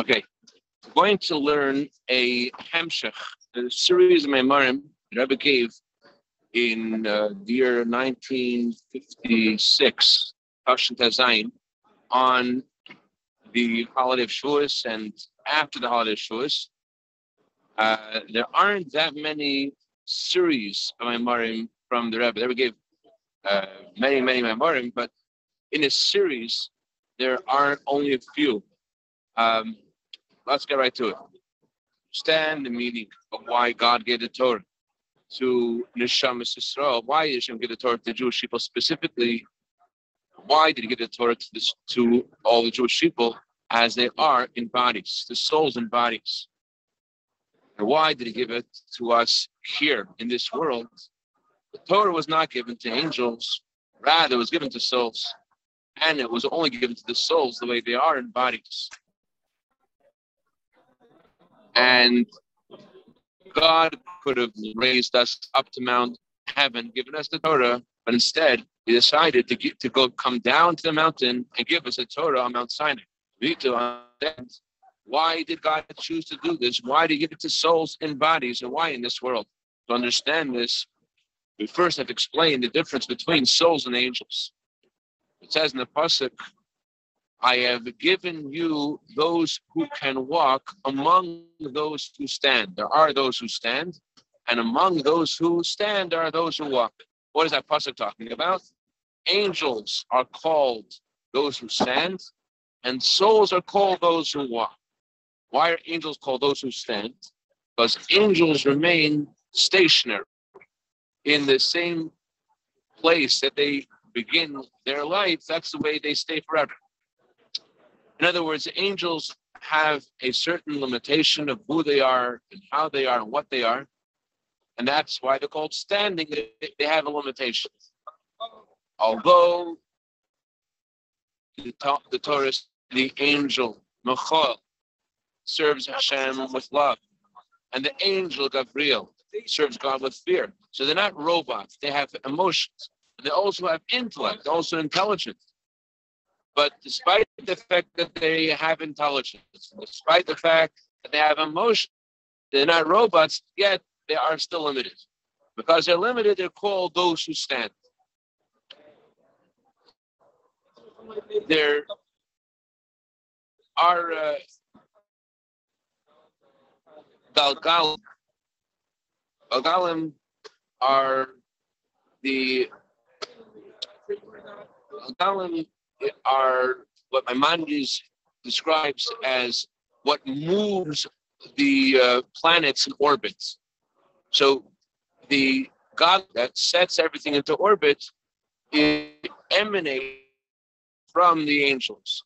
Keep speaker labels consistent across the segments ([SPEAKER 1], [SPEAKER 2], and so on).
[SPEAKER 1] Okay, we're going to learn a Hemshech, a series of Maimarim Rebbe gave in uh, the year 1956, Tashon Tazayin, on the holiday of Shavuos and after the holiday of Shavuos. Uh, there aren't that many series of Maimarim from the Rebbe. The Rebbe gave uh, many, many Maimarim, but in a series, there are only a few. Um, let's get right to it. Understand the meaning of why God gave the Torah to Neshamas Yisrael. Why did Hashem give the Torah to the Jewish people specifically? Why did He give the Torah to, this, to all the Jewish people as they are in bodies, the souls in bodies? And why did He give it to us here in this world? The Torah was not given to angels, rather, it was given to souls. And it was only given to the souls the way they are in bodies. And God could have raised us up to Mount Heaven, given us the Torah, but instead he decided to get, to go come down to the mountain and give us a Torah on Mount Sinai. We need to understand uh, why did God choose to do this? Why did he give it to souls and bodies, and why in this world? To understand this, we first have to explain the difference between souls and angels. It says in the pasuk, I have given you those who can walk among those who stand. There are those who stand, and among those who stand are those who walk. What is that pasuk talking about? Angels are called those who stand, and souls are called those who walk. Why are angels called those who stand? Because angels remain stationary in the same place that they begin their life. That's the way they stay forever. In other words, angels have a certain limitation of who they are and how they are and what they are. And that's why they're called standing. They have a limitation. Although the, the Torah, the angel, Michael, serves Hashem with love. And the angel, Gabriel, serves God with fear. So they're not robots. They have emotions. They also have intellect, also intelligence. But despite the fact that they have intelligence, despite the fact that they have emotion, they're not robots, yet they are still limited. Because they're limited, they're called those who stand. There are uh, Galgalim. Galgalim are the Galgalim are what Maimonides describes as what moves the uh, planets in orbits. So the God that sets everything into orbit emanates from the angels,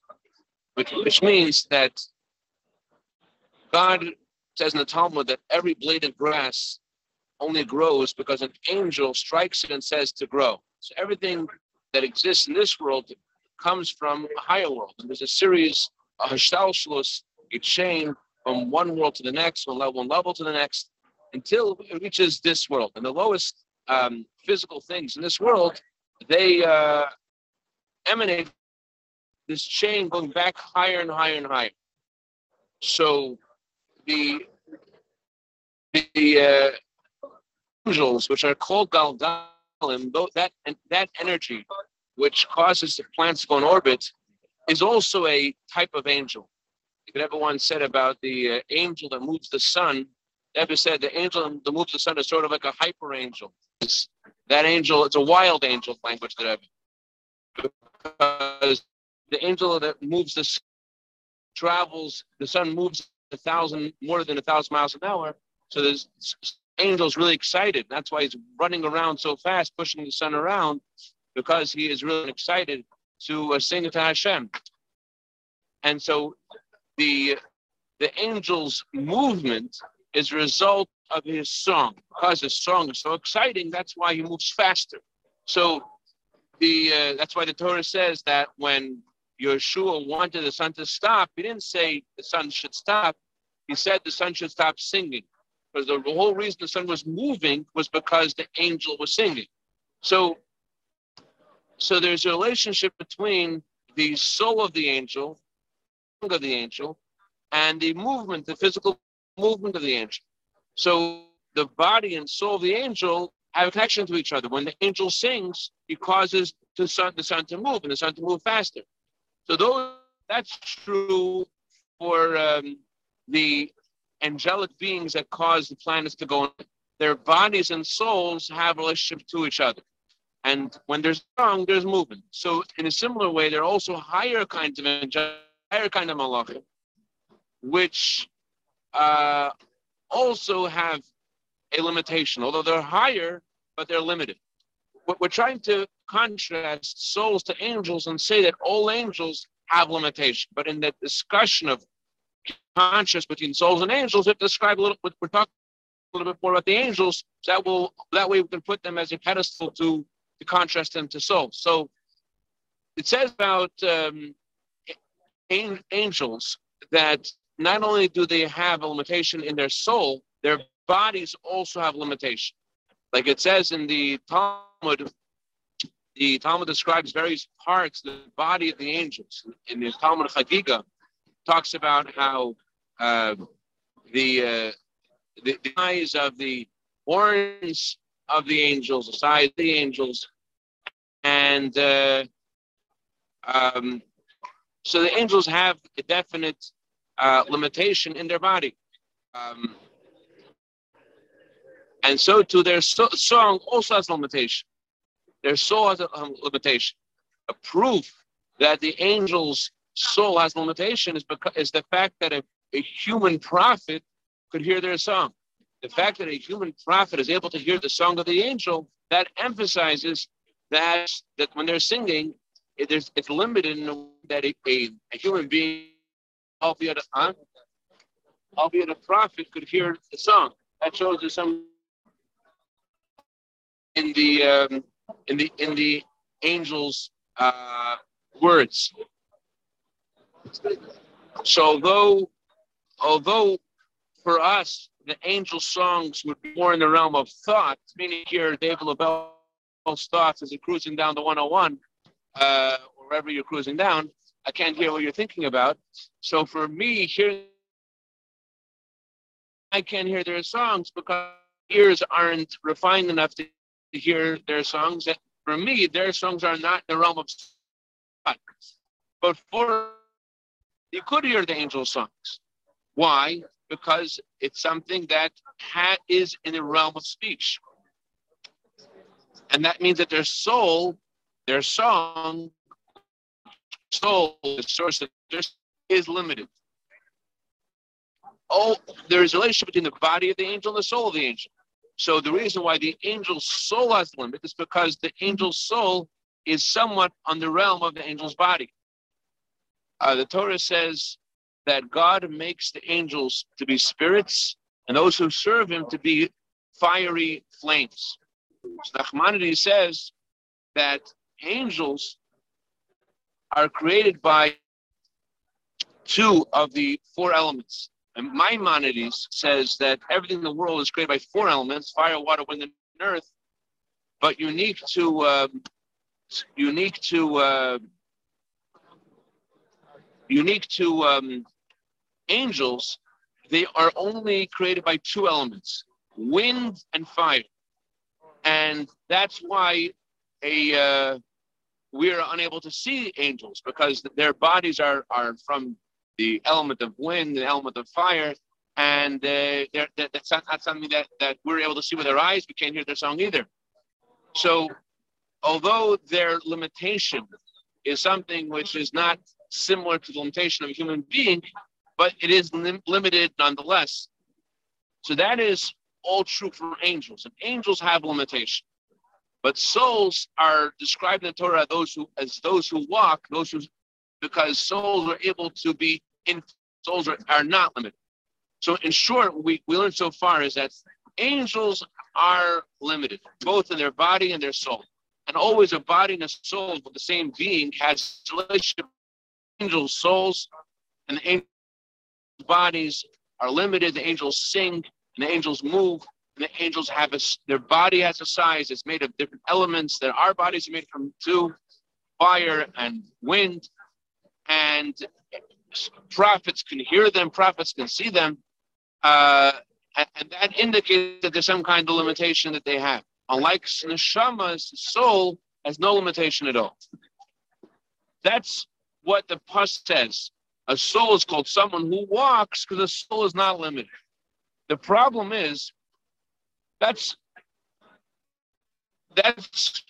[SPEAKER 1] which, which means that God says in the Talmud that every blade of grass only grows because an angel strikes it and says to grow. So everything that exists in this world comes from a higher world. And there's a series, a hishtalshelus, a chain from one world to the next, one level, one level to the next, until it reaches this world. And the lowest um, physical things in this world, they uh, emanate this chain going back higher and higher and higher. So the the uh, angels, which are called Galgalim, that that energy which causes the plants to go in orbit, is also a type of angel. If everyone said about the uh, angel that moves the sun, ever said the angel that moves the sun is sort of like a hyper angel. That angel, it's a wild angel language that I've because the angel that moves the sun travels, the sun moves a thousand more than a thousand miles an hour. So this angel's really excited. That's why he's running around so fast, pushing the sun around because he is really excited to uh, sing to Hashem. And so the the angel's movement is a result of his song. Because his song is so exciting, that's why he moves faster. So the uh, that's why the Torah says that when Yeshua wanted the sun to stop, he didn't say the sun should stop. He said the sun should stop singing. Because the whole reason the sun was moving was because the angel was singing. So so there's a relationship between the soul of the angel, of the angel, and the movement, the physical movement of the angel. So the body and soul of the angel have a connection to each other. When the angel sings, he causes the sun, the sun to move and the sun to move faster. So those, that's true for um, the angelic beings that cause the planets to go. Their bodies and souls have relationship to each other. And when there's song, there's movement. So in a similar way, there are also higher kinds of higher kind of malachim, which uh, also have a limitation, although they're higher, but they're limited. We're trying to contrast souls to angels and say that all angels have limitation. But in the discussion of contrast between souls and angels, it describe a little. We're talking a little bit more about the angels. That will that way we can put them as a pedestal to to contrast them to souls. So it says about um, angels that not only do they have a limitation in their soul, their bodies also have limitation. Like it says in the Talmud, the Talmud describes various parts, the body of the angels. In the Talmud Chagiga, talks about how uh, the, uh, the, the eyes of the horns of the angels, the size of the angels, and uh, um, so the angels have a definite uh, limitation in their body. Um, and so too, their so- song also has limitation. Their soul has a um, limitation. A proof that the angel's soul has limitation is because is the fact that a, a human prophet could hear their song. The fact that a human prophet is able to hear the song of the angel, that emphasizes that that when they're singing, it, it's limited in that a, a, a human being albeit a, albeit a prophet, could hear the song. That shows us some in the um, in the in the angel's uh, words. So although although for us the angel songs would be more in the realm of thought, meaning here David LaBelle's thoughts as he's cruising down the 101, uh, wherever you're cruising down, I can't hear what you're thinking about. So for me, here, I can't hear their songs because ears aren't refined enough to, hear their songs. And for me, their songs are not in the realm of but for you could hear the angel songs. Why? Because it's something that ha- is in the realm of speech. And that means that their soul, their song, soul, the source of this is limited. Oh, there is a relationship between the body of the angel and the soul of the angel. So the reason why the angel's soul has a limit is because the angel's soul is somewhat on the realm of the angel's body. Uh, the Torah says that God makes the angels to be spirits and those who serve him to be fiery flames. Nachmanides says that angels are created by two of the four elements. And Maimonides says that everything in the world is created by four elements: fire, water, wind, and earth. But unique to um, unique to uh, unique to um, angels, they are only created by two elements: wind and fire. And that's why a uh, we are unable to see angels because their bodies are, are from the element of wind, the element of fire, and uh, that's not, not something that, that we're able to see with our eyes. We can't hear their song either. So, although their limitation is something which is not similar to the limitation of a human being, but it is lim- limited nonetheless. So, that is all true for angels, and angels have limitation. But souls are described in the Torah those who as those who walk, those who because souls are able to be in souls are, are not limited. So in short, we, we learned so far is that angels are limited, both in their body and their soul. And always a body and a soul with the same being has relationship angels' souls and the angels' bodies are limited. The angels sing and the angels move and the angels have a, their body has a size. It's made of different elements. That our bodies are made from two, fire and wind, and prophets can hear them, prophets can see them, uh, and, that indicates that there's some kind of limitation that they have. Unlike neshama's soul has no limitation at all. That's what the pus says. A soul is called someone who walks because a soul is not limited. The problem is that's that's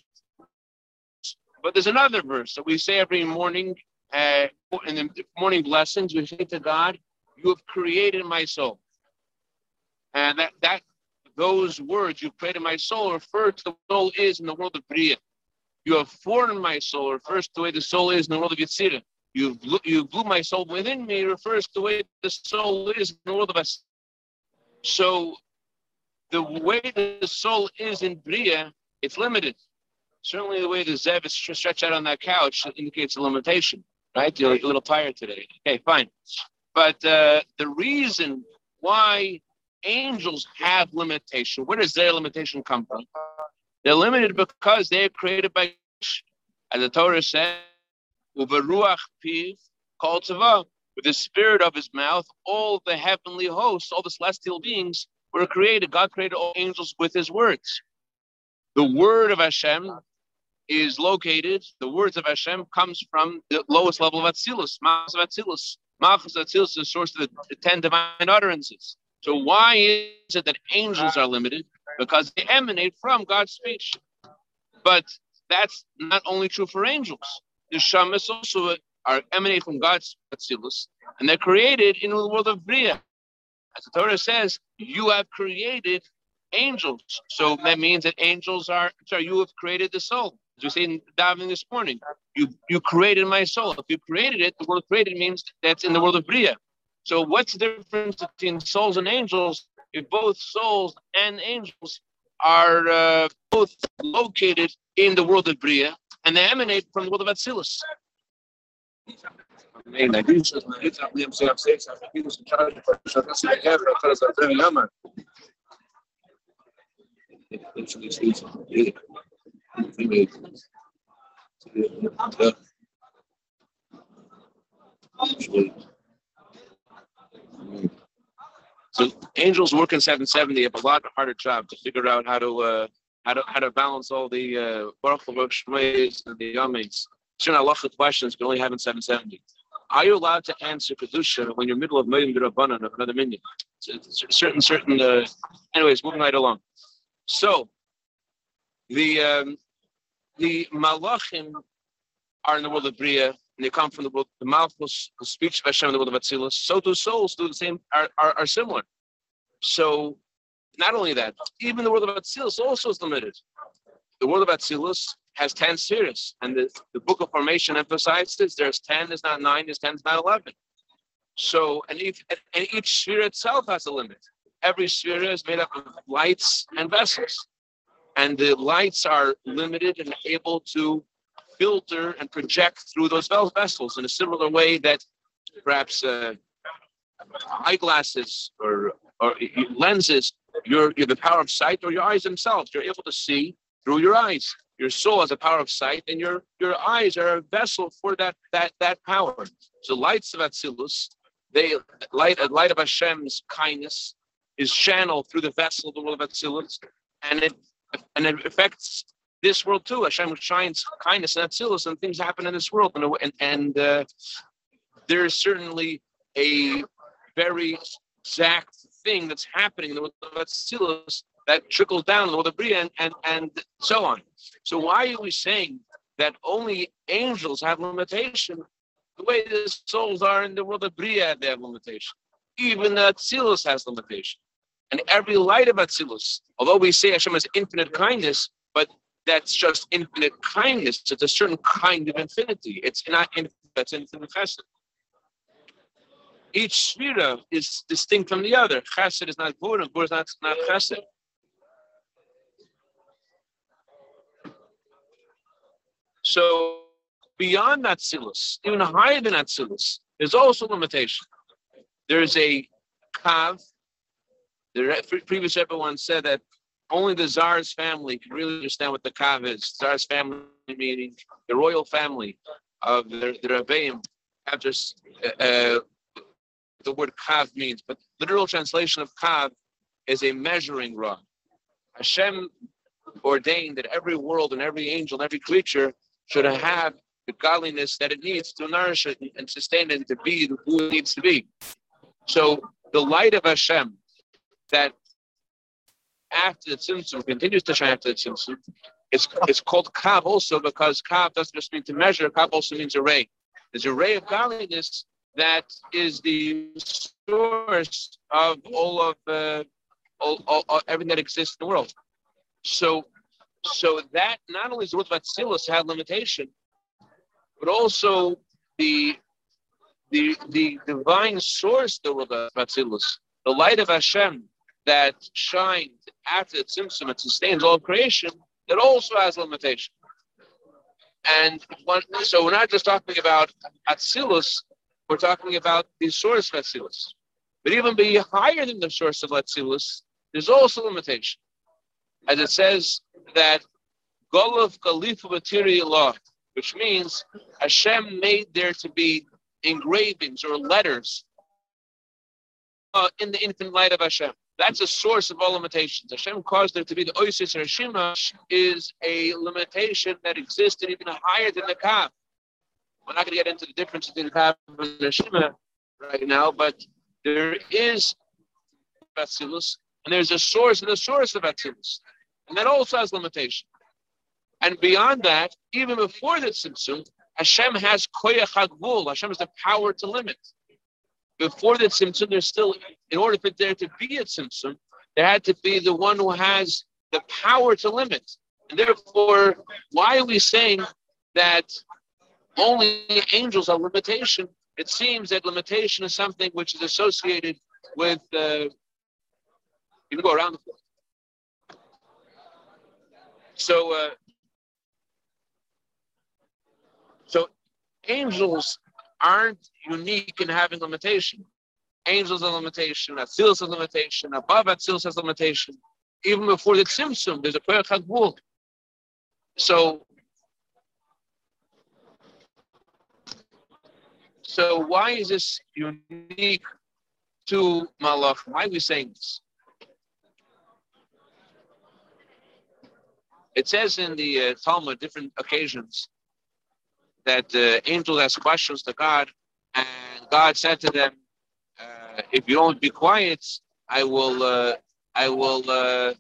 [SPEAKER 1] but there's another verse that we say every morning uh, in the morning blessings. We say to God, "You have created my soul," and that that those words "You created my soul" refer to the soul is in the world of Bria. You have formed my soul refers to the way the soul is in the world of Yitzira. You you blew my soul within me refers to the way the soul is in the world of us. So the way the soul is in Bria, it's limited. Certainly the way the Zev is stretched out on that couch indicates a limitation, right? You're like a little tired today. Okay, fine. But uh, the reason why angels have limitation, where does their limitation come from? They're limited because they are created by, as the Torah says, Uberuach piv kol tzava. With the spirit of his mouth, all the heavenly hosts, all the celestial beings were created. God created all angels with his words. The word of Hashem is located, the words of Hashem comes from the lowest level of Atzilus, Malchus of Atzilus. Malchus Atzilus is the source of the, the ten divine utterances. So why is it that angels are limited? Because they emanate from God's speech. But that's not only true for angels. The shamas also are emanate from God's Atzilus, and they're created in the world of Bria. As the Torah says, you have created angels. So that means that angels are, sorry, you have created the soul. As we say in davening this morning, you you created my soul. If you created it, the word created means that's in the world of Bria. So what's the difference between souls and angels? If both souls and angels are uh, both located in the world of Bria, and they emanate from the world of Atzilus. So angels work in 770 have a lot harder job to figure out how to uh, how to how to balance all the uh, Baruch and the Yamis. Certain halacha questions can only have in 770. Are you allowed to answer kedusha when you're middle of Moedim Rabbanan of another minyan? Certain certain. Uh, anyways, moving right along. So the um, the malachim are in the world of bria, and they come from the world the malchus, the speech of Hashem in the world of Atzilus. So do souls do the same are, are, are similar. So not only that, even the world of Atzilus also is limited. The world of Atzilus has 10 spheres, and the, the book of formation emphasizes there's 10, there's not 9, there's 10, there's not 11. So, and each, and each sphere itself has a limit. Every sphere is made up of lights and vessels. And the lights are limited and able to filter and project through those vessels in a similar way that perhaps uh, eyeglasses or, or lenses your, your the power of sight or your eyes themselves. You're able to see through your eyes. Your soul has a power of sight, and your your eyes are a vessel for that that that power. So lights of Atzilus, they light light of Hashem's kindness is channeled through the vessel of the world of Atzilus, and it and it affects this world too. Hashem shines kindness and Atzilus, and things happen in this world, and and, and uh, there is certainly a very exact thing that's happening in the world of Atzilus that trickles down in the Bria and, and, and so on. So why are we saying that only angels have limitation? The way the souls are in the world of Bria, they have limitation. Even the Atzilus has limitation. And every light of Atzilus, although we say Hashem has infinite kindness, but that's just infinite kindness. It's a certain kind of infinity. It's not infinite, that's infinite chesed each sefira is distinct from the other. Chesed is not and Gvur is not, not Chesed. So beyond Atzilus, even higher than Atzilus, there's also limitation. There's a kav. The previous everyone said that only the czar's family can really understand what the kav is. Czar's family meaning the royal family of the, the Rebbeim after uh, the word kav means, but literal translation of kav is a measuring rod. Hashem ordained that every world and every angel and every creature should have the godliness that it needs to nourish it and sustain it and to be who it needs to be. So the light of Hashem that after the tzimtzum continues to shine after the tzimtzum, it's, it's called kav also because kav doesn't just mean to measure, kav also means a ray. There's a ray of godliness that is the source of all of uh, all, all, all, everything that exists in the world. So, so that not only is the world of Atzilus had limitation, but also the the the divine source the world of Atzilus, the light of Hashem that shines after the Tzimtzum and sustains all creation, that also has limitation. And one, so we're not just talking about Atzilus, we're talking about the source of Atzilus. But even be higher than the source of Atzilus, there's also limitation. As it says that Golov Batiri law, which means Hashem made there to be engravings or letters uh, in the infinite light of Hashem. That's a source of all limitations. Hashem caused there to be the Oisis Rashima is a limitation that existed even higher than the Kav. We're not going to get into the difference between the Kav and Rashima right now, but there is Atzilus, and there's a source and a source of Atzilus. And that also has limitation. And beyond that, even before the Tzimtzum, Hashem has Koyach Hagvul. Hashem has the power to limit before the tzimtzum, there's still, in order for there to be a tzimtzum, there had to be the one who has the power to limit. And therefore, why are we saying that only angels are limitation? It seems that limitation is something which is associated with, uh, you can go around the floor. So, uh, so angels aren't unique in having limitation. Angels have limitation, Atzilus has limitation, above Atzilus has limitation. Even before the Tzimtzum, there's a Koyach HaGvul. So, so why is this unique to Malach? Why are we saying this? It says in the uh, Talmud, different occasions, that the angels asked questions to God, and God said to them, uh, "If you don't be quiet, I will, uh, I will." Uh,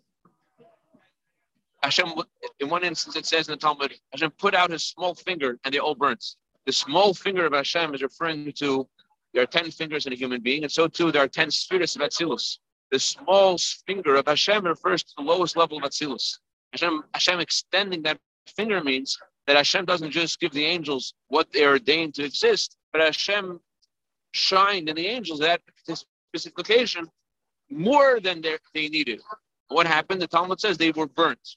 [SPEAKER 1] Hashem, in one instance, it says in the Talmud, Hashem put out his small finger, and they all burnt. The small finger of Hashem is referring to there are ten fingers in a human being, and so too there are ten spirits of Atzilus. The small finger of Hashem refers to the lowest level of Atzilus. Hashem, Hashem extending that finger means that Hashem doesn't just give the angels what they're ordained to exist, but Hashem shined in the angels at this specific occasion more than they needed. What happened? The Talmud says they were burnt,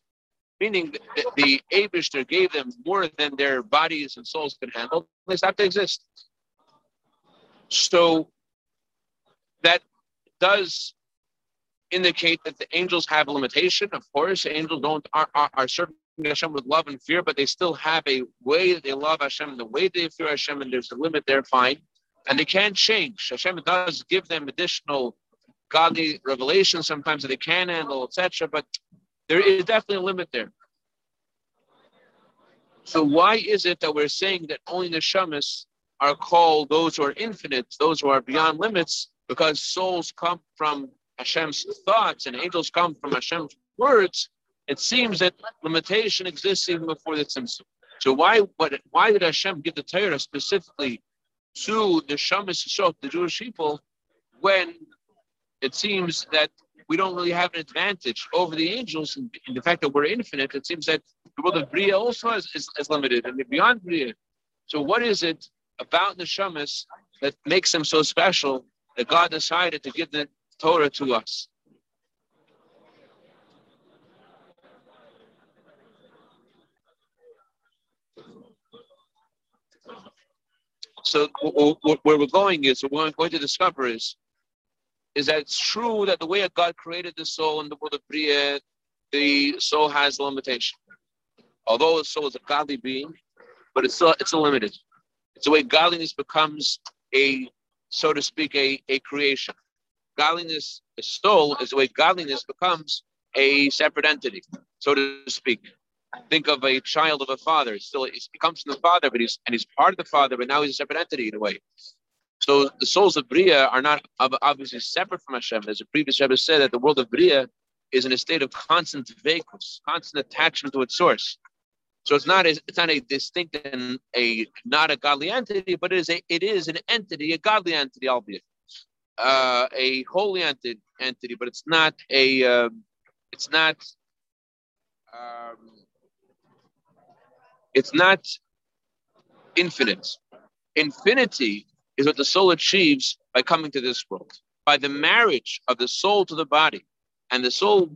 [SPEAKER 1] meaning the, the Abishter gave them more than their bodies and souls could handle. They stopped to exist. So that does indicate that the angels have a limitation. Of course, angels don't are, are, are serving Hashem with love and fear, but they still have a way that they love Hashem the way they fear Hashem, and there's a limit there, fine. And they can't change. Hashem does give them additional godly revelation sometimes that they can handle, etc. But there is definitely a limit there. So why is it that we're saying that only the shamas are called those who are infinite, those who are beyond limits, because souls come from Hashem's thoughts and angels come from Hashem's words, it seems that limitation exists even before the tzimtzum. So why what, why did Hashem give the Torah specifically to the Shamas Yisrael, the Jewish people, when it seems that we don't really have an advantage over the angels in, the fact that we're infinite? It seems that the world of Bria also is, is, is limited and beyond Bria. So what is it about the Shamas that makes them so special that God decided to give the Torah to us? So where we're going is, what we're going to discover is, is that it's true that the way God created the soul in the world of Bria, the soul has limitation. Although the soul is a godly being, but it's still, it's a limited. It's the way godliness becomes a, so to speak, a, a creation. Godliness, a soul, is the way godliness becomes a separate entity, so to speak. Think of a child of a father. Still, he comes from the father, but he's and he's part of the father, but now he's a separate entity in a way. So the souls of Bria are not obviously separate from Hashem. As the previous Rebbe said, that the world of Bria is in a state of constant vacuous, constant attachment to its source. So it's not a, it's not a distinct and a not a godly entity, but it is a it is an entity, a godly entity, albeit uh, a holy entity, entity, but it's not a um, it's not um, it's not infinite. Infinity is what the soul achieves by coming to this world, by the marriage of the soul to the body, and the soul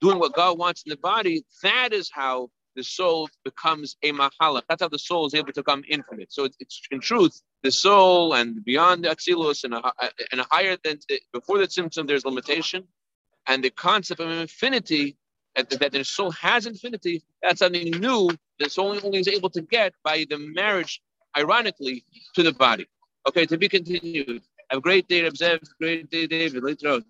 [SPEAKER 1] doing what God wants in the body. That is how the soul becomes a mahala. That's how the soul is able to become infinite. So it's, it's in truth the soul and beyond atzilus and a, and a higher than before the tzimtzum there's limitation, and the concept of infinity that, that the soul has infinity. That's something new that soul only is able to get by the marriage, ironically, to the body. Okay, to be continued. Have a great day, observe. Great day, David. Later out.